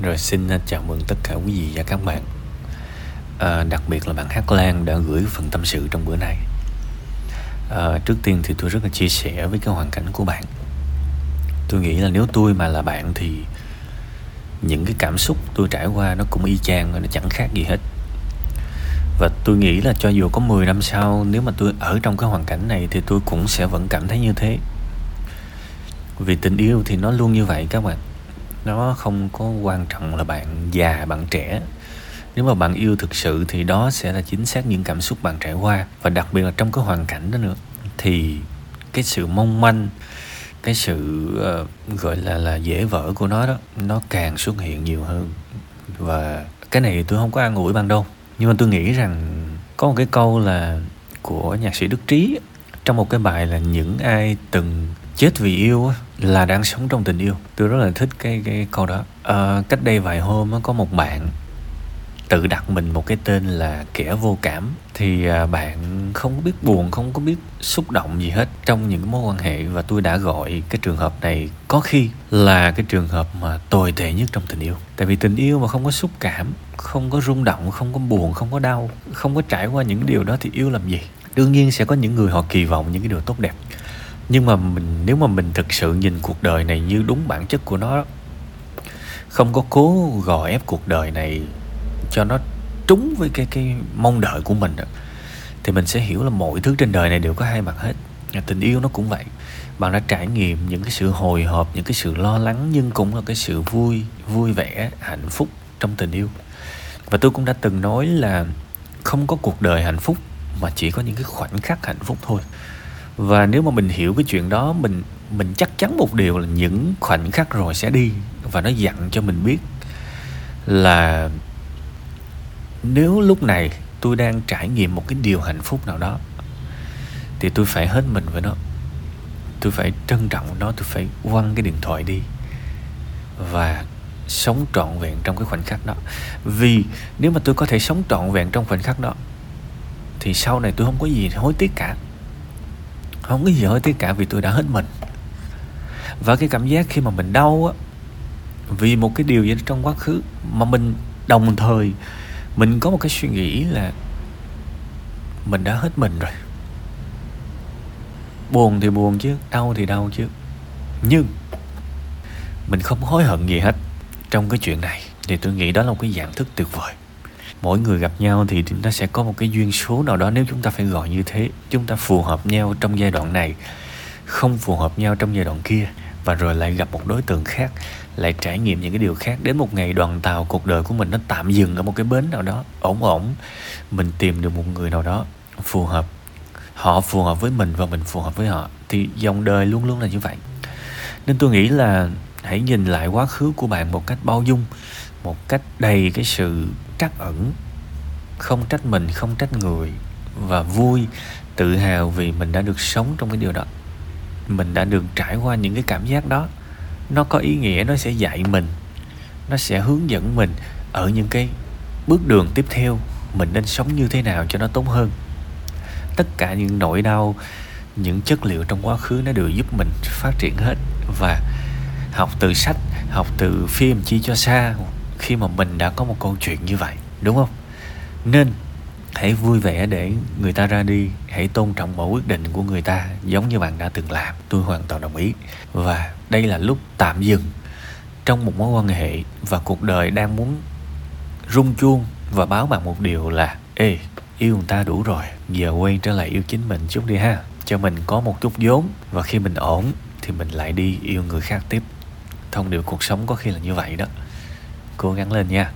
Rồi xin à, chào mừng tất cả quý vị và các bạn. À, Đặc biệt là bạn Hát Lan đã gửi phần tâm sự trong bữa nay. À, Trước tiên thì tôi rất là chia sẻ với cái hoàn cảnh của bạn. Tôi nghĩ là nếu tôi mà là bạn thì Những cái cảm xúc tôi trải qua nó cũng y chang Nó chẳng khác gì hết. Và tôi nghĩ là cho dù có 10 năm sau Nếu mà tôi ở trong cái hoàn cảnh này Thì tôi cũng sẽ vẫn cảm thấy như thế. Vì tình yêu thì nó luôn như vậy các bạn nó không có quan trọng là bạn già bạn trẻ. Nếu mà bạn yêu thực sự thì đó sẽ là chính xác những cảm xúc bạn trải qua. Và đặc biệt là trong cái hoàn cảnh đó nữa thì cái sự mong manh cái sự uh, gọi là là dễ vỡ của nó đó nó càng xuất hiện nhiều hơn. Và cái này tôi không có an ủi ban đâu. Nhưng mà tôi nghĩ rằng có một cái câu là của nhạc sĩ đức trí trong một cái bài là những ai từng chết vì yêu là đang sống trong tình yêu. Tôi rất là thích cái cái câu đó. À, cách đây vài hôm có một bạn tự đặt mình một cái tên là kẻ vô cảm. Thì à, bạn không có biết buồn không có biết xúc động gì hết trong những mối quan hệ. Và tôi đã gọi cái trường hợp này có khi là cái trường hợp mà tồi tệ nhất trong tình yêu. Tại vì tình yêu mà không có xúc cảm không có rung động không có buồn không có đau không có trải qua những điều đó thì yêu làm gì? Đương nhiên sẽ có những người họ kỳ vọng những cái điều tốt đẹp nhưng mà mình, nếu mà mình thực sự nhìn cuộc đời này như đúng bản chất của nó không có cố gò ép cuộc đời này cho nó trúng với cái cái mong đợi của mình thì mình sẽ hiểu là mọi thứ trên đời này đều có hai mặt hết. Tình yêu nó cũng vậy. Bạn đã trải nghiệm những cái sự hồi hộp, những cái sự lo lắng, nhưng cũng là cái sự vui vui vẻ, hạnh phúc trong tình yêu. Và tôi cũng đã từng nói là không có cuộc đời hạnh phúc mà chỉ có những cái khoảnh khắc hạnh phúc thôi và nếu mà mình hiểu cái chuyện đó, mình mình chắc chắn một điều là những khoảnh khắc rồi sẽ đi. Và nó dặn cho mình biết là nếu lúc này tôi đang trải nghiệm một cái điều hạnh phúc nào đó, thì tôi phải hết mình với nó. Tôi phải trân trọng nó, tôi phải quăng cái điện thoại đi và sống trọn vẹn trong cái khoảnh khắc đó. Vì nếu mà tôi có thể sống trọn vẹn trong khoảnh khắc đó, thì sau này tôi không có gì hối tiếc cả không có gì hối tiếc cả vì tôi đã hết mình. Và cái cảm giác khi mà mình đau á, vì một cái điều gì đó trong quá khứ mà mình đồng thời, mình có một cái suy nghĩ là mình đã hết mình rồi. Buồn thì buồn chứ, đau thì đau chứ. Nhưng mình không hối hận gì hết trong cái chuyện này. Thì tôi nghĩ đó là một cái dạng thức tuyệt vời mỗi người gặp nhau thì nó sẽ có một cái duyên số nào đó nếu chúng ta phải gọi như thế, chúng ta phù hợp nhau trong giai đoạn này, không phù hợp nhau trong giai đoạn kia, và rồi lại gặp một đối tượng khác, lại trải nghiệm những cái điều khác. Đến một ngày đoàn tàu, cuộc đời của mình nó tạm dừng ở một cái bến nào đó, ổn ổn, mình tìm được một người nào đó phù hợp, họ phù hợp với mình và mình phù hợp với họ, thì dòng đời luôn luôn là như vậy. Nên tôi nghĩ là hãy nhìn lại quá khứ của bạn một cách bao dung một cách đầy cái sự trắc ẩn. Không trách mình, không trách người. Và vui, tự hào vì mình đã được sống trong cái điều đó. Mình đã được trải qua những cái cảm giác đó. Nó có ý nghĩa, nó sẽ dạy mình. Nó sẽ hướng dẫn mình ở những cái bước đường tiếp theo mình nên sống như thế nào cho nó tốt hơn. Tất cả những nỗi đau, những chất liệu trong quá khứ nó đều giúp mình phát triển hết. Và học từ sách, học từ phim chi cho xa khi mà mình đã có một câu chuyện như vậy, đúng không? Nên hãy vui vẻ để người ta ra đi, hãy tôn trọng mọi quyết định của người ta giống như bạn đã từng làm. Tôi hoàn toàn đồng ý. Và đây là lúc tạm dừng trong một mối quan hệ và cuộc đời đang muốn rung chuông và báo bạn một điều là, ê, yêu người ta đủ rồi, giờ quay trở lại yêu chính mình chút đi ha. Cho mình có một chút vốn và khi mình ổn thì mình lại đi yêu người khác tiếp. Thông điệp cuộc sống có khi là như vậy đó cố gắng lên nha.